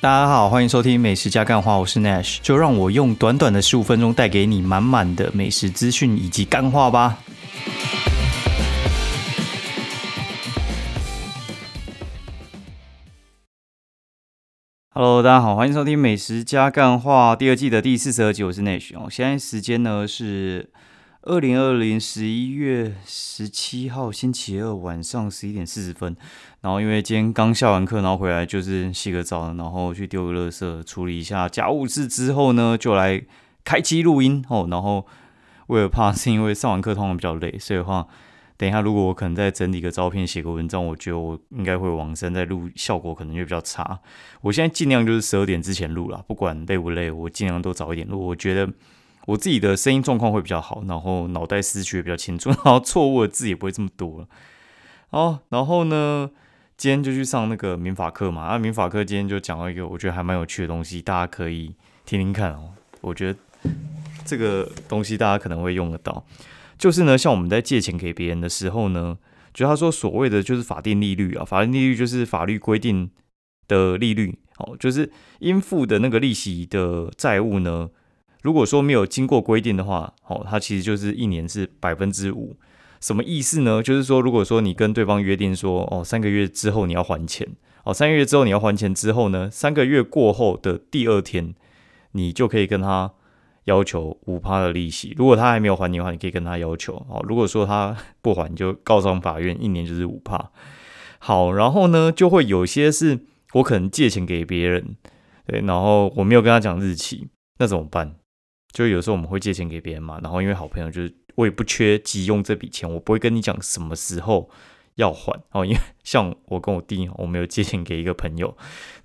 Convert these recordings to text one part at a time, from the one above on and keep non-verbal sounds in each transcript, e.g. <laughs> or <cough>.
大家好，欢迎收听《美食加干话》，我是 Nash，就让我用短短的十五分钟带给你满满的美食资讯以及干话吧。Hello，大家好，欢迎收听《美食加干话》第二季的第四十二集，我是 Nash 哦。现在时间呢是。二零二零十一月十七号星期二晚上十一点四十分，然后因为今天刚下完课，然后回来就是洗个澡，然后去丢个垃圾，处理一下家务事之后呢，就来开机录音哦。然后为了怕是因为上完课通常比较累，所以的话，等一下如果我可能再整理个照片、写个文章，我觉得我应该会往生，在录效果可能就比较差。我现在尽量就是十二点之前录了，不管累不累，我尽量都早一点录。我觉得。我自己的声音状况会比较好，然后脑袋思绪也比较清楚，然后错误的字也不会这么多了。哦，然后呢，今天就去上那个民法课嘛。啊，民法课今天就讲到一个我觉得还蛮有趣的东西，大家可以听听看哦。我觉得这个东西大家可能会用得到，就是呢，像我们在借钱给别人的时候呢，就他说所谓的就是法定利率啊，法定利率就是法律规定的利率哦，就是应付的那个利息的债务呢。如果说没有经过规定的话，哦，它其实就是一年是百分之五，什么意思呢？就是说，如果说你跟对方约定说，哦，三个月之后你要还钱，哦，三个月之后你要还钱之后呢，三个月过后的第二天，你就可以跟他要求五趴的利息。如果他还没有还你的话，你可以跟他要求，哦，如果说他不还，就告上法院，一年就是五趴。好，然后呢，就会有些是我可能借钱给别人，对，然后我没有跟他讲日期，那怎么办？就有时候我们会借钱给别人嘛，然后因为好朋友，就是我也不缺急用这笔钱，我不会跟你讲什么时候要还哦。因为 <laughs> 像我跟我弟，我们有借钱给一个朋友，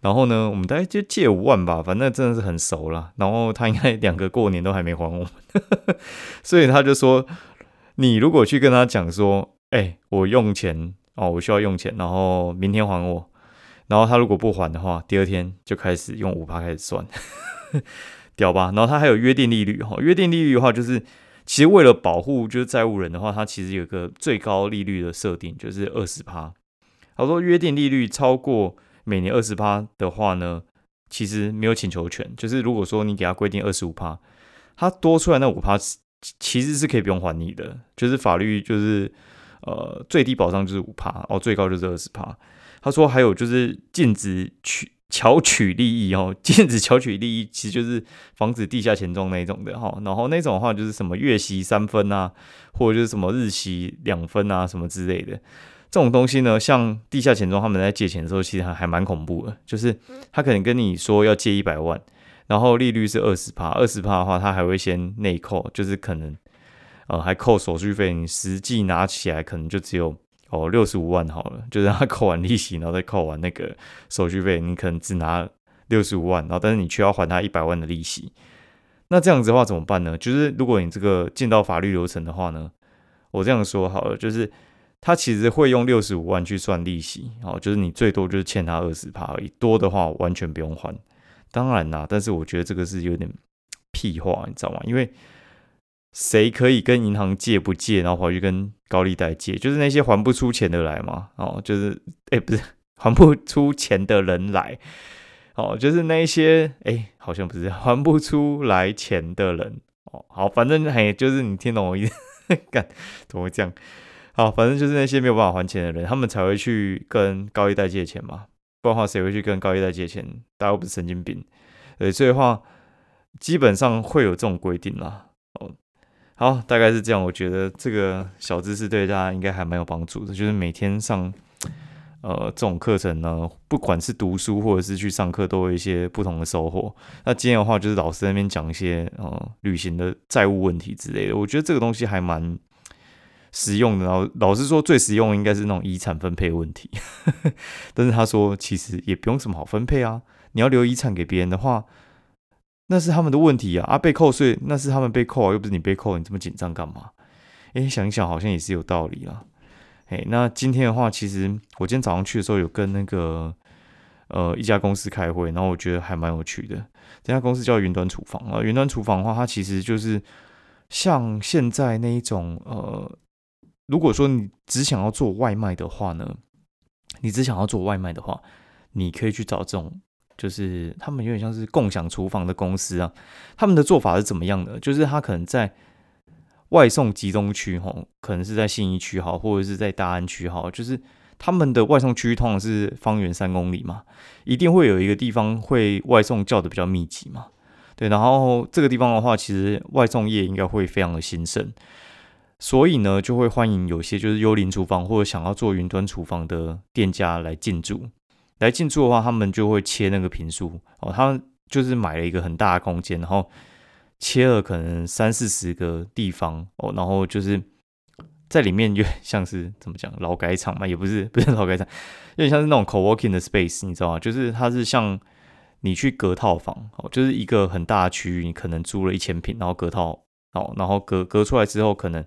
然后呢，我们大概就借五万吧，反正真的是很熟了。然后他应该两个过年都还没还我们，<laughs> 所以他就说，你如果去跟他讲说，哎，我用钱哦，我需要用钱，然后明天还我，然后他如果不还的话，第二天就开始用五趴开始算。屌吧，然后它还有约定利率哈，约定利率的话就是，其实为了保护就是债务人的话，它其实有个最高利率的设定，就是二十趴。他说约定利率超过每年二十趴的话呢，其实没有请求权，就是如果说你给他规定二十五趴，他多出来那五趴其实是可以不用还你的，就是法律就是呃最低保障就是五趴哦，最高就是二十趴。他说还有就是禁止取。巧取利益哦，<laughs> 禁止巧取利益，其实就是防止地下钱庄那一种的哈。然后那种的话就是什么月息三分啊，或者就是什么日息两分啊，什么之类的这种东西呢。像地下钱庄他们在借钱的时候，其实还还蛮恐怖的，就是他可能跟你说要借一百万，然后利率是二十帕，二十帕的话，他还会先内扣，就是可能呃还扣手续费，你实际拿起来可能就只有。哦，六十五万好了，就是他扣完利息，然后再扣完那个手续费，你可能只拿六十五万，然后但是你却要还他一百万的利息，那这样子的话怎么办呢？就是如果你这个进到法律流程的话呢，我这样说好了，就是他其实会用六十五万去算利息，哦，就是你最多就是欠他二十趴而已，多的话完全不用还。当然啦，但是我觉得这个是有点屁话，你知道吗？因为谁可以跟银行借不借，然后跑去跟高利贷借？就是那些还不出钱的来嘛。哦，就是哎，不是 <laughs> 还不出钱的人来。哦，就是那些哎，好像不是还不出来钱的人。哦，好，反正哎，就是你听懂我意思？<laughs> 干，怎么会这样？好，反正就是那些没有办法还钱的人，他们才会去跟高利贷借钱嘛。不然的话，谁会去跟高利贷借钱？大家又不是神经病。对，所以的话，基本上会有这种规定啦。哦。好，大概是这样。我觉得这个小知识对大家应该还蛮有帮助的。就是每天上呃这种课程呢，不管是读书或者是去上课，都有一些不同的收获。那今天的话，就是老师那边讲一些呃旅行的债务问题之类的。我觉得这个东西还蛮实用的。然后老师说最实用应该是那种遗产分配问题，<laughs> 但是他说其实也不用什么好分配啊。你要留遗产给别人的话。那是他们的问题啊！啊，被扣税那是他们被扣啊，又不是你被扣，你这么紧张干嘛？哎，想一想好像也是有道理啦。哎，那今天的话，其实我今天早上去的时候有跟那个呃一家公司开会，然后我觉得还蛮有趣的。这家公司叫云端厨房啊，云端厨房的话，它其实就是像现在那一种呃，如果说你只想要做外卖的话呢，你只想要做外卖的话，你可以去找这种。就是他们有点像是共享厨房的公司啊。他们的做法是怎么样的？就是他可能在外送集中区，哈，可能是在信义区，好，或者是在大安区，好，就是他们的外送区通常是方圆三公里嘛，一定会有一个地方会外送叫的比较密集嘛。对，然后这个地方的话，其实外送业应该会非常的兴盛。所以呢，就会欢迎有些就是幽灵厨房或者想要做云端厨房的店家来进驻。来进驻的话，他们就会切那个平数哦，他们就是买了一个很大的空间，然后切了可能三四十个地方哦，然后就是在里面就像是怎么讲劳改场嘛，也不是不是劳改场，有点像是那种 co-working 的 space，你知道吗？就是它是像你去隔套房哦，就是一个很大的区域，你可能租了一千平，然后隔套哦，然后隔隔出来之后可能。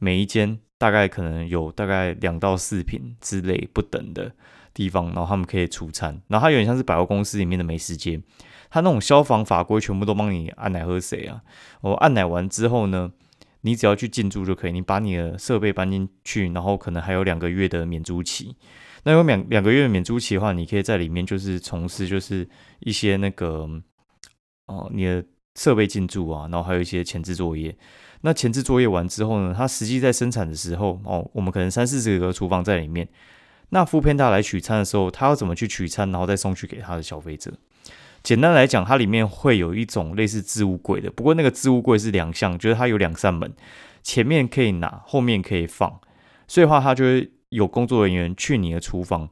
每一间大概可能有大概两到四平之类不等的地方，然后他们可以出餐。然后它有点像是百货公司里面的美食街，它那种消防法规全部都帮你按奶喝水啊？我按奶完之后呢，你只要去进驻就可以，你把你的设备搬进去，然后可能还有两个月的免租期。那有两两个月的免租期的话，你可以在里面就是从事就是一些那个哦你的设备进驻啊，然后还有一些前置作业。那前置作业完之后呢？它实际在生产的时候，哦，我们可能三四十个厨房在里面。那副片大来取餐的时候，他要怎么去取餐，然后再送去给他的消费者？简单来讲，它里面会有一种类似置物柜的，不过那个置物柜是两项，就是它有两扇门，前面可以拿，后面可以放。所以话，它就会有工作人员去你的厨房，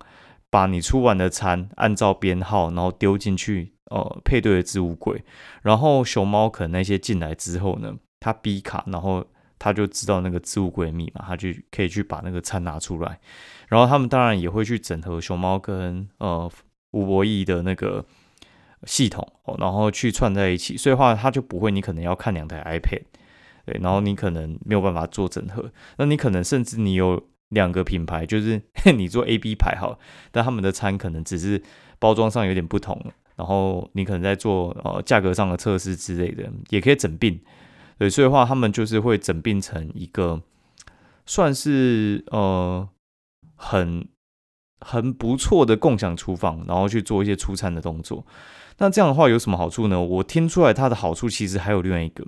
把你出完的餐按照编号，然后丢进去，呃，配对的置物柜。然后熊猫可能那些进来之后呢？它逼卡，然后他就知道那个置物柜密码，他就可以去把那个餐拿出来。然后他们当然也会去整合熊猫跟呃吴博义的那个系统，然后去串在一起。所以话他就不会，你可能要看两台 iPad，对，然后你可能没有办法做整合。那你可能甚至你有两个品牌，就是 <laughs> 你做 A、B 牌好，但他们的餐可能只是包装上有点不同，然后你可能在做呃价格上的测试之类的，也可以整并。对，所以的话他们就是会整并成一个算是呃很很不错的共享厨房，然后去做一些出餐的动作。那这样的话有什么好处呢？我听出来它的好处其实还有另外一个，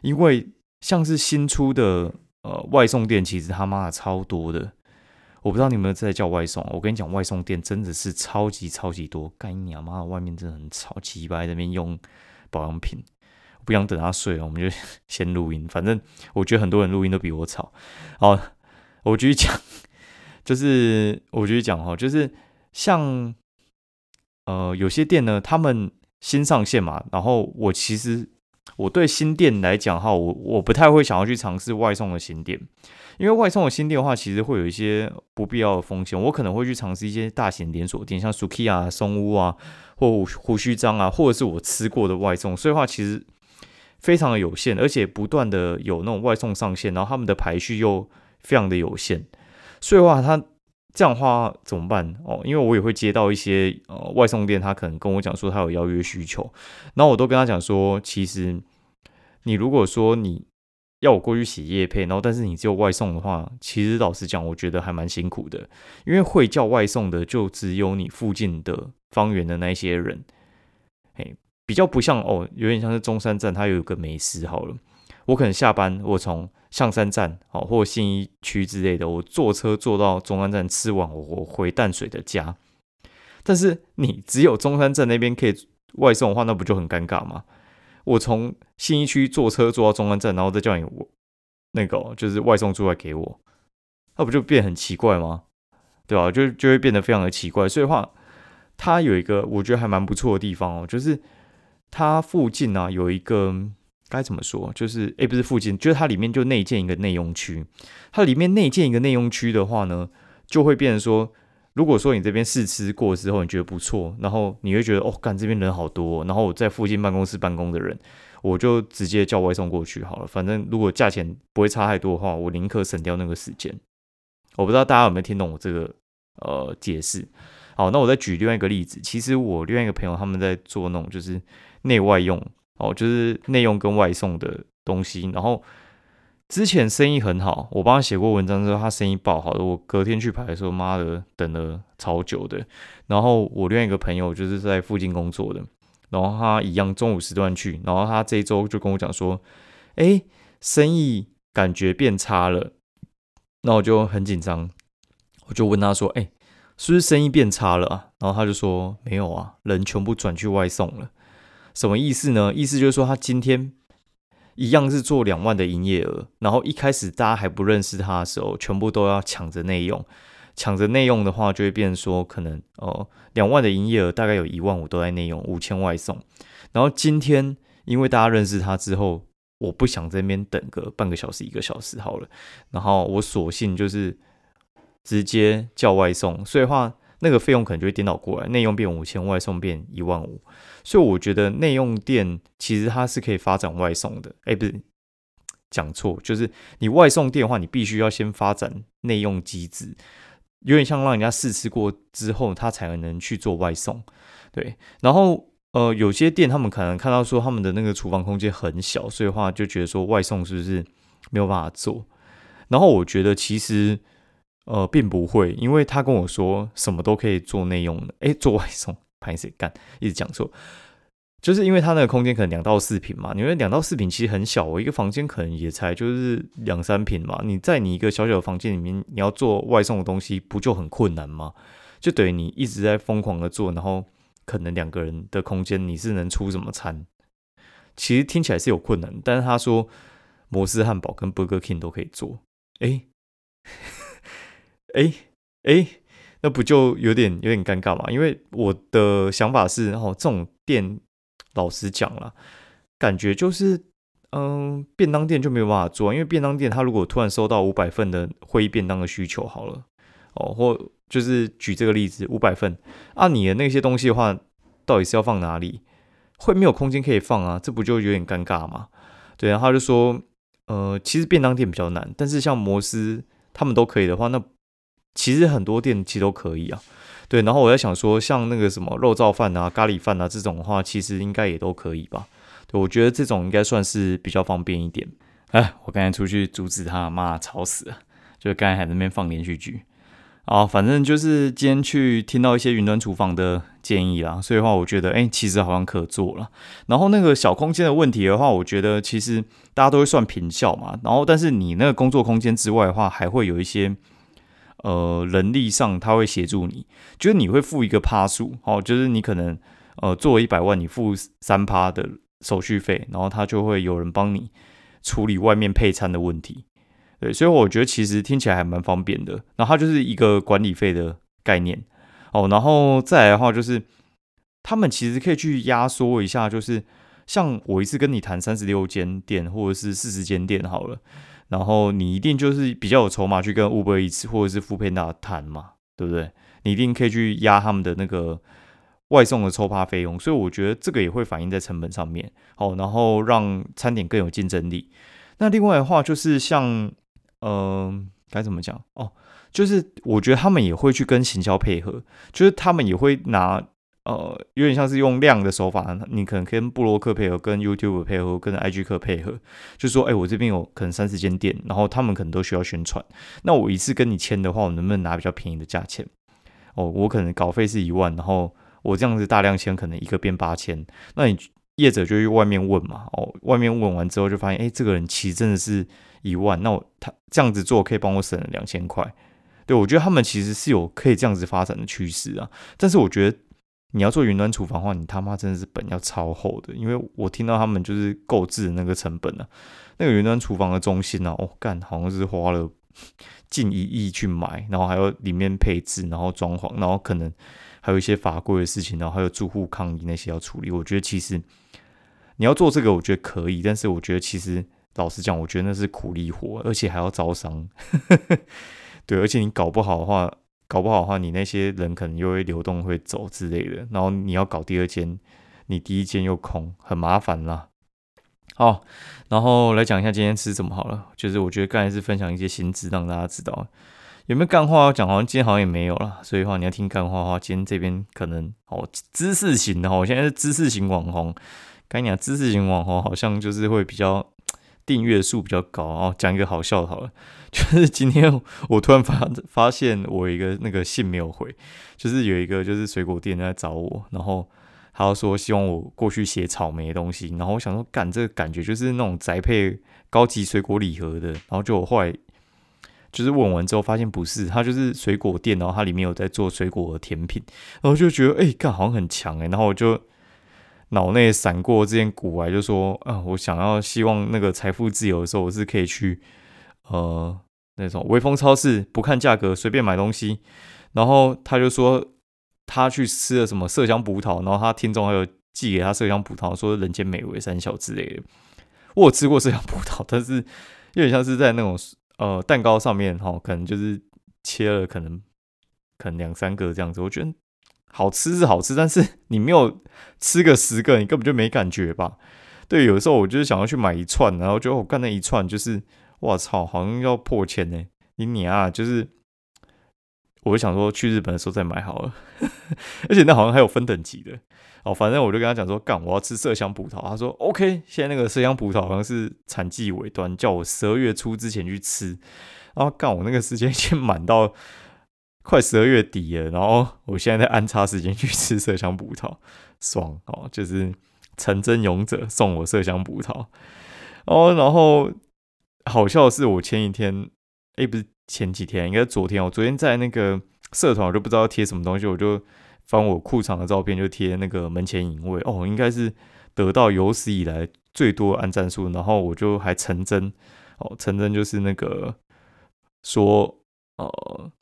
因为像是新出的呃外送店，其实他妈的超多的。我不知道你们在叫外送，我跟你讲，外送店真的是超级超级多。干你娘妈的，外面真的很吵，几百那边用保养品。不想等他睡了，我们就 <laughs> 先录音。反正我觉得很多人录音都比我吵。好，我继续讲，就是我继续讲哈，就是像呃有些店呢，他们新上线嘛，然后我其实我对新店来讲哈，我我不太会想要去尝试外送的新店，因为外送的新店的话，其实会有一些不必要的风险。我可能会去尝试一些大型连锁店，像 Suki 啊、松屋啊，或胡须章啊，或者是我吃过的外送。所以话其实。非常的有限，而且不断的有那种外送上线，然后他们的排序又非常的有限，所以话他这样的话怎么办哦？因为我也会接到一些呃外送店，他可能跟我讲说他有邀约需求，然后我都跟他讲说，其实你如果说你要我过去写叶配，然后但是你只有外送的话，其实老实讲，我觉得还蛮辛苦的，因为会叫外送的就只有你附近的方圆的那些人，嘿。比较不像哦，有点像是中山站，它有一个美食好了。我可能下班，我从象山站哦，或信义区之类的，我坐车坐到中山站吃完，我回淡水的家。但是你只有中山站那边可以外送的话，那不就很尴尬吗？我从信义区坐车坐到中山站，然后再叫你我那个就是外送出来给我，那不就变很奇怪吗？对吧？就就会变得非常的奇怪。所以话，它有一个我觉得还蛮不错的地方哦，就是。它附近呢有一个该怎么说？就是诶，不是附近，就是它里面就内建一个内用区。它里面内建一个内用区的话呢，就会变成说，如果说你这边试吃过之后你觉得不错，然后你会觉得哦，干这边人好多，然后我在附近办公室办公的人，我就直接叫外送过去好了。反正如果价钱不会差太多的话，我宁可省掉那个时间。我不知道大家有没有听懂我这个呃解释？好，那我再举另外一个例子。其实我另外一个朋友他们在做那种就是。内外用哦，就是内用跟外送的东西。然后之前生意很好，我帮他写过文章之后，他生意爆好的。我隔天去排的时候，妈的，等了超久的。然后我另外一个朋友就是在附近工作的，然后他一样中午时段去，然后他这一周就跟我讲说，哎，生意感觉变差了。那我就很紧张，我就问他说，哎，是不是生意变差了啊？然后他就说没有啊，人全部转去外送了。什么意思呢？意思就是说他今天。一样是做两万的营业额，然后一开始大家还不认识他的时候，全部都要抢着内用，抢着内用的话，就会变成说可能哦，两万的营业额大概有一万五都在内用，五千外送。然后今天因为大家认识他之后，我不想在那边等个半个小时一个小时好了，然后我索性就是直接叫外送，所以的话那个费用可能就会颠倒过来，内用变五千，外送变一万五。所以我觉得内用店其实它是可以发展外送的，哎，不是讲错，就是你外送店话，你必须要先发展内用机制，有点像让人家试吃过之后，他才能去做外送。对，然后呃，有些店他们可能看到说他们的那个厨房空间很小，所以的话就觉得说外送是不是没有办法做？然后我觉得其实呃并不会，因为他跟我说什么都可以做内用的，哎，做外送。拍谁干？一直讲错，就是因为他那个空间可能两到四平嘛。因为两到四平其实很小，我一个房间可能也才就是两三平嘛。你在你一个小小的房间里面，你要做外送的东西，不就很困难吗？就等于你一直在疯狂的做，然后可能两个人的空间你是能出什么餐？其实听起来是有困难，但是他说摩斯汉堡跟 Burger King 都可以做。哎，哎，哎。那不就有点有点尴尬嘛？因为我的想法是，哦，这种店，老实讲了，感觉就是，嗯，便当店就没有办法做，因为便当店他如果突然收到五百份的会议便当的需求，好了，哦，或就是举这个例子，五百份，按你的那些东西的话，到底是要放哪里？会没有空间可以放啊？这不就有点尴尬吗？对，然后他就说，呃，其实便当店比较难，但是像摩斯他们都可以的话，那。其实很多店其实都可以啊，对。然后我在想说，像那个什么肉燥饭啊、咖喱饭啊这种的话，其实应该也都可以吧？对，我觉得这种应该算是比较方便一点。哎，我刚才出去阻止他，妈吵死了！就刚才还在那边放连续剧。啊，反正就是今天去听到一些云端厨房的建议啦，所以的话我觉得，哎，其实好像可做了。然后那个小空间的问题的话，我觉得其实大家都会算平效嘛。然后，但是你那个工作空间之外的话，还会有一些。呃，人力上他会协助你，就是你会付一个趴数，哦，就是你可能呃做一百万，你付三趴的手续费，然后他就会有人帮你处理外面配餐的问题，对，所以我觉得其实听起来还蛮方便的。然后它就是一个管理费的概念，哦，然后再来的话就是他们其实可以去压缩一下，就是像我一次跟你谈三十六间店或者是四十间店好了。然后你一定就是比较有筹码去跟 Uber 一次或者是富佩纳谈嘛，对不对？你一定可以去压他们的那个外送的抽趴费用，所以我觉得这个也会反映在成本上面。好，然后让餐点更有竞争力。那另外的话就是像，嗯，该怎么讲哦？就是我觉得他们也会去跟行销配合，就是他们也会拿。呃，有点像是用量的手法，你可能跟布洛克配合，跟 YouTube 配合，跟 IG 客配合，就说，哎，我这边有可能三十间店，然后他们可能都需要宣传，那我一次跟你签的话，我能不能拿比较便宜的价钱？哦，我可能稿费是一万，然后我这样子大量签，可能一个变八千，那你业者就去外面问嘛，哦，外面问完之后就发现，哎，这个人其实真的是一万，那我他这样子做可以帮我省了两千块，对我觉得他们其实是有可以这样子发展的趋势啊，但是我觉得。你要做云端厨房的话，你他妈真的是本要超厚的，因为我听到他们就是购置的那个成本啊，那个云端厨房的中心呢，哦干，好像是花了近一亿去买，然后还有里面配置，然后装潢，然后可能还有一些法规的事情，然后还有住户抗议那些要处理。我觉得其实你要做这个，我觉得可以，但是我觉得其实老实讲，我觉得那是苦力活，而且还要招商，<laughs> 对，而且你搞不好的话。搞不好的话，你那些人可能又会流动会走之类的，然后你要搞第二间，你第一间又空，很麻烦啦。好，然后来讲一下今天吃什么好了。就是我觉得刚才是分享一些新知，让大家知道有没有干话要讲，好像今天好像也没有了。所以话你要听干话的话，今天这边可能哦知识型的哈，我现在是知识型网红。跟你讲，知识型网红好像就是会比较订阅数比较高哦。讲一个好笑的，好了，<laughs> 就是今天我突然发发现我一个那个信没有回，就是有一个就是水果店在找我，然后他说希望我过去写草莓的东西，然后我想说干这个感觉就是那种宅配高级水果礼盒的，然后就我后来就是问完之后发现不是，他就是水果店，然后它里面有在做水果的甜品，然后就觉得哎干好像很强哎，然后我就。脑内闪过这件古来，就说啊，我想要希望那个财富自由的时候，我是可以去呃那种微风超市，不看价格随便买东西。然后他就说他去吃了什么麝香葡萄，然后他听众还有寄给他麝香葡萄，说人间美味三小之类的。我吃过麝香葡萄，但是有点像是在那种呃蛋糕上面哈，可能就是切了可能可能两三个这样子，我觉得。好吃是好吃，但是 <laughs> 你没有吃个十个，你根本就没感觉吧？对，有时候我就是想要去买一串，然后就我看那一串就是，我操，好像要破千呢！你你啊，就是我就想说去日本的时候再买好了，<laughs> 而且那好像还有分等级的哦。反正我就跟他讲说，干，我要吃麝香葡萄。他说 OK，现在那个麝香葡萄好像是产季尾端，叫我十二月初之前去吃。然后干，我那个时间已经满到。快十二月底了，然后我现在在安插时间去吃麝香葡萄，爽哦！就是成真勇者送我麝香葡萄哦。然后好笑的是，我前一天，哎，不是前几天，应该昨天。我昨天在那个社团，我就不知道贴什么东西，我就翻我裤长的照片，就贴那个门前影卫哦，应该是得到有史以来最多安战数。然后我就还成真哦，成真就是那个说呃。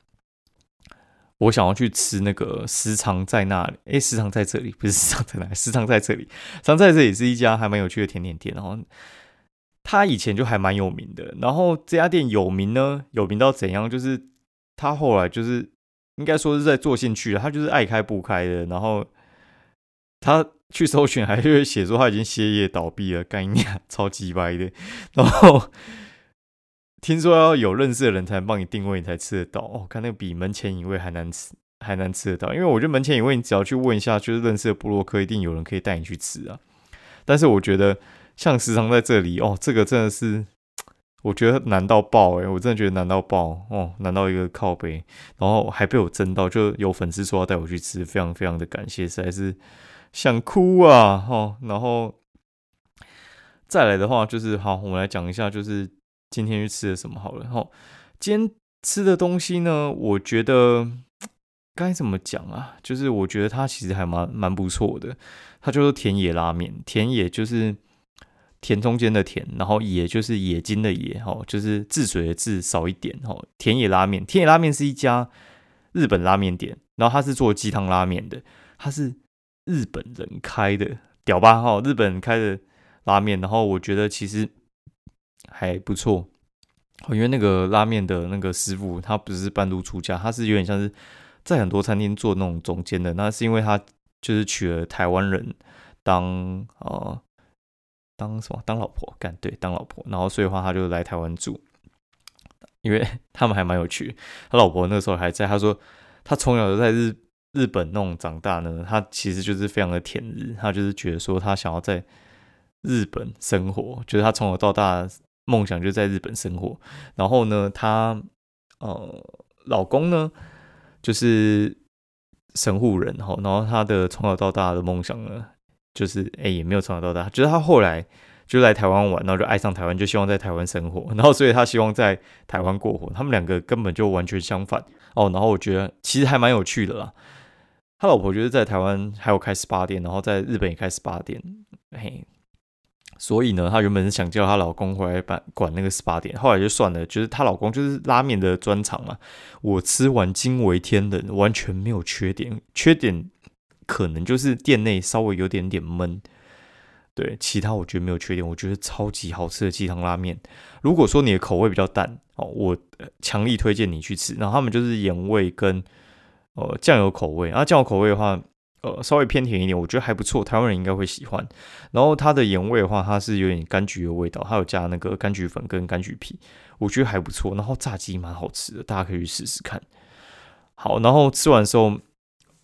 我想要去吃那个时常在那里，诶，时常在这里，不是时常在哪里，时常在这里，时常在这里是一家还蛮有趣的甜点店，然后他以前就还蛮有名的，然后这家店有名呢，有名到怎样？就是他后来就是应该说是在做兴趣了，他就是爱开不开的，然后他去搜寻还会写说他已经歇业倒闭了，概念超级歪的，然后。听说要有认识的人才能帮你定位，你才吃得到哦。看那个比门前一位还难吃，还难吃得到。因为我觉得门前一位，你只要去问一下，就是认识的布洛克，一定有人可以带你去吃啊。但是我觉得像时常在这里哦，这个真的是我觉得难到爆诶，我真的觉得难到爆哦，难到一个靠背，然后还被我争到，就有粉丝说要带我去吃，非常非常的感谢，实在是想哭啊哦。然后再来的话就是好，我们来讲一下就是。今天去吃了什么好了？哈，今天吃的东西呢？我觉得 <tsk> 该怎么讲啊？就是我觉得它其实还蛮蛮不错的。它就是田野拉面，田野就是田中间的田，然后野就是野金的野，哈，就是治水的治少一点，哈。田野拉面，田野拉面是一家日本拉面店，然后它是做鸡汤拉面的，它是日本人开的，屌吧？哈，日本人开的拉面，然后我觉得其实。还不错，因为那个拉面的那个师傅，他不是半路出家，他是有点像是在很多餐厅做那种总监的。那是因为他就是娶了台湾人当呃当什么当老婆干对当老婆，然后所以话他就来台湾住，因为 <laughs> 他们还蛮有趣。他老婆那时候还在，他说他从小就在日日本那种长大呢，他其实就是非常的甜日，他就是觉得说他想要在日本生活，就是他从小到大。梦想就在日本生活，然后呢，她呃老公呢就是神户人，然后然后她的从小到大的梦想呢，就是哎也没有从小到大，就是她后来就来台湾玩，然后就爱上台湾，就希望在台湾生活，<laughs> 然后所以她希望在台湾过活。他们两个根本就完全相反哦。然后我觉得其实还蛮有趣的啦。他老婆就是在台湾还有开 SPA 店，然后在日本也开 SPA 店，嘿。所以呢，她原本是想叫她老公回来管管那个 SPA 店，后来就算了。就是她老公就是拉面的专长嘛，我吃完惊为天人，完全没有缺点。缺点可能就是店内稍微有点点闷，对，其他我觉得没有缺点。我觉得超级好吃的鸡汤拉面。如果说你的口味比较淡哦，我强力推荐你去吃。然后他们就是盐味跟呃酱油口味，然后酱油口味的话。呃，稍微偏甜一点，我觉得还不错，台湾人应该会喜欢。然后它的盐味的话，它是有点柑橘的味道，它有加那个柑橘粉跟柑橘皮，我觉得还不错。然后炸鸡蛮好吃的，大家可以去试试看。好，然后吃完之后，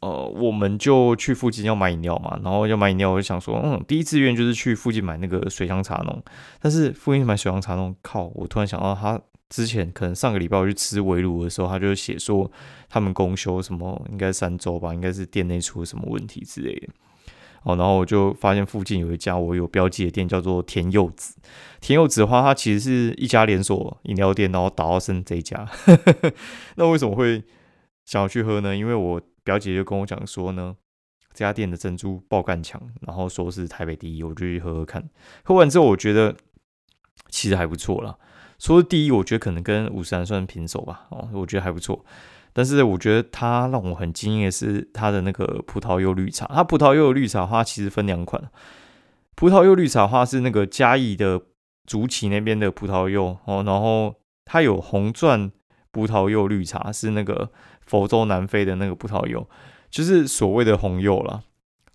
呃，我们就去附近要买饮料嘛，然后要买饮料，我就想说，嗯，第一志愿就是去附近买那个水乡茶农。但是附近买水乡茶农，靠！我突然想到，他之前可能上个礼拜我去吃围炉的时候，他就写说他们公休什么，应该三周吧，应该是店内出了什么问题之类的。哦，然后我就发现附近有一家我有标记的店，叫做甜柚子。甜柚子的话，它其实是一家连锁饮料店，然后打到剩这一家。<laughs> 那为什么会想要去喝呢？因为我表姐就跟我讲说呢，这家店的珍珠爆干强，然后说是台北第一，我就去喝喝看。喝完之后，我觉得其实还不错啦。说第一，我觉得可能跟五十岚算平手吧。哦，我觉得还不错。但是我觉得它让我很惊艳的是它的那个葡萄柚绿茶。它葡萄柚绿茶花其实分两款，葡萄柚绿茶花是那个嘉义的竹崎那边的葡萄柚哦，然后它有红钻葡萄柚绿茶是那个佛州南非的那个葡萄柚，就是所谓的红柚啦。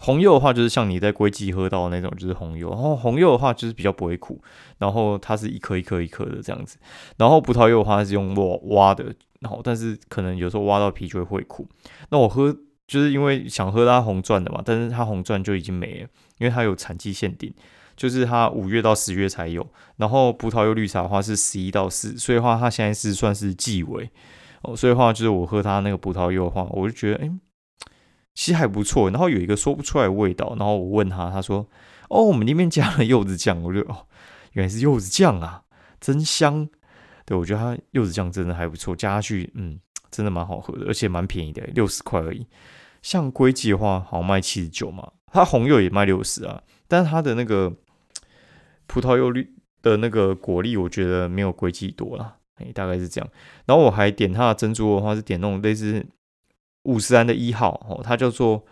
红柚的话，就是像你在龟记喝到的那种，就是红柚。然后红柚的话，就是比较不会苦。然后它是一颗一颗一颗的这样子。然后葡萄柚的话是用挖挖的，然后但是可能有时候挖到皮就会会苦。那我喝就是因为想喝它红钻的嘛，但是它红钻就已经没了，因为它有产季限定，就是它五月到十月才有。然后葡萄柚绿茶的话是十一到四，所以的话它现在是算是季尾哦。所以的话就是我喝它那个葡萄柚 <laughs> 的话，我就觉得哎。其实还不错，然后有一个说不出来的味道，然后我问他，他说：“哦，我们那边加了柚子酱。<laughs> ”我就哦，原来是柚子酱啊，真香。对我觉得它柚子酱真的还不错，加下去，嗯，真的蛮好喝的，而且蛮便宜的，六十块而已。像龟记的话，好像卖七十九嘛，它红柚也卖六十啊，但是它的那个葡萄柚绿的那个果粒，我觉得没有龟记多啦，哎，大概是这样。然后我还点它的珍珠的话，是点那种类似。五十安的一号哦，它叫做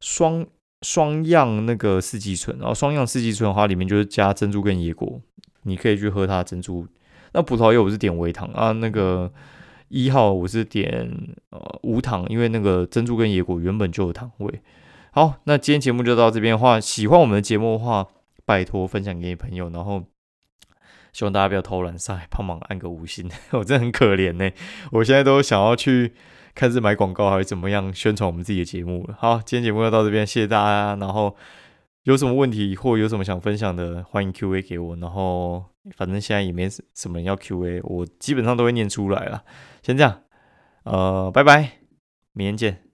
双双样那个四季春，然后双样四季春的话，里面就是加珍珠跟野果，你可以去喝它的珍珠。那葡萄柚我是点微糖啊，那个一号我是点呃无糖，因为那个珍珠跟野果原本就有糖味。好，那今天节目就到这边的话，喜欢我们的节目的话，拜托分享给你朋友，然后希望大家不要偷懒上来帮忙按个五星，我真的很可怜呢，我现在都想要去。看是买广告还是怎么样宣传我们自己的节目了。好，今天节目就到这边，谢谢大家。然后有什么问题或有什么想分享的，欢迎 Q A 给我。然后反正现在也没什么人要 Q A，我基本上都会念出来了。先这样，呃，拜拜，明天见。